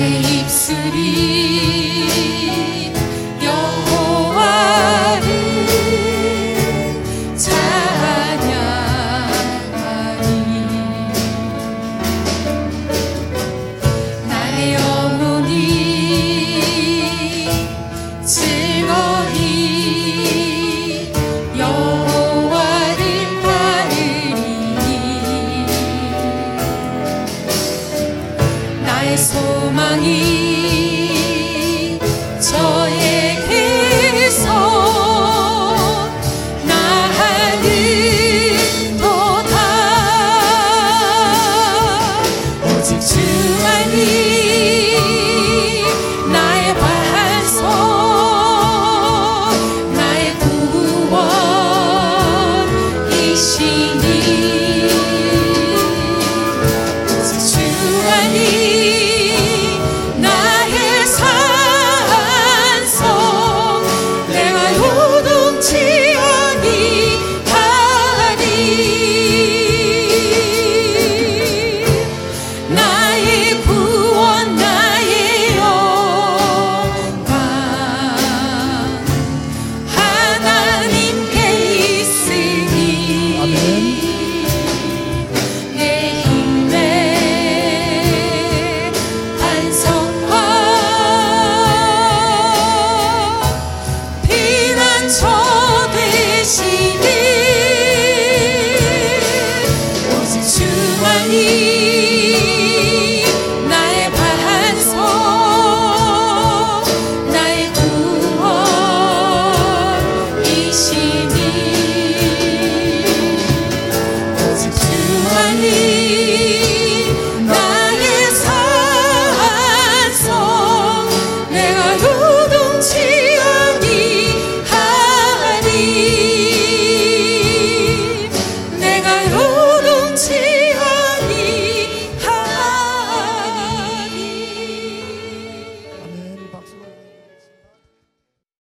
sahipsin ti.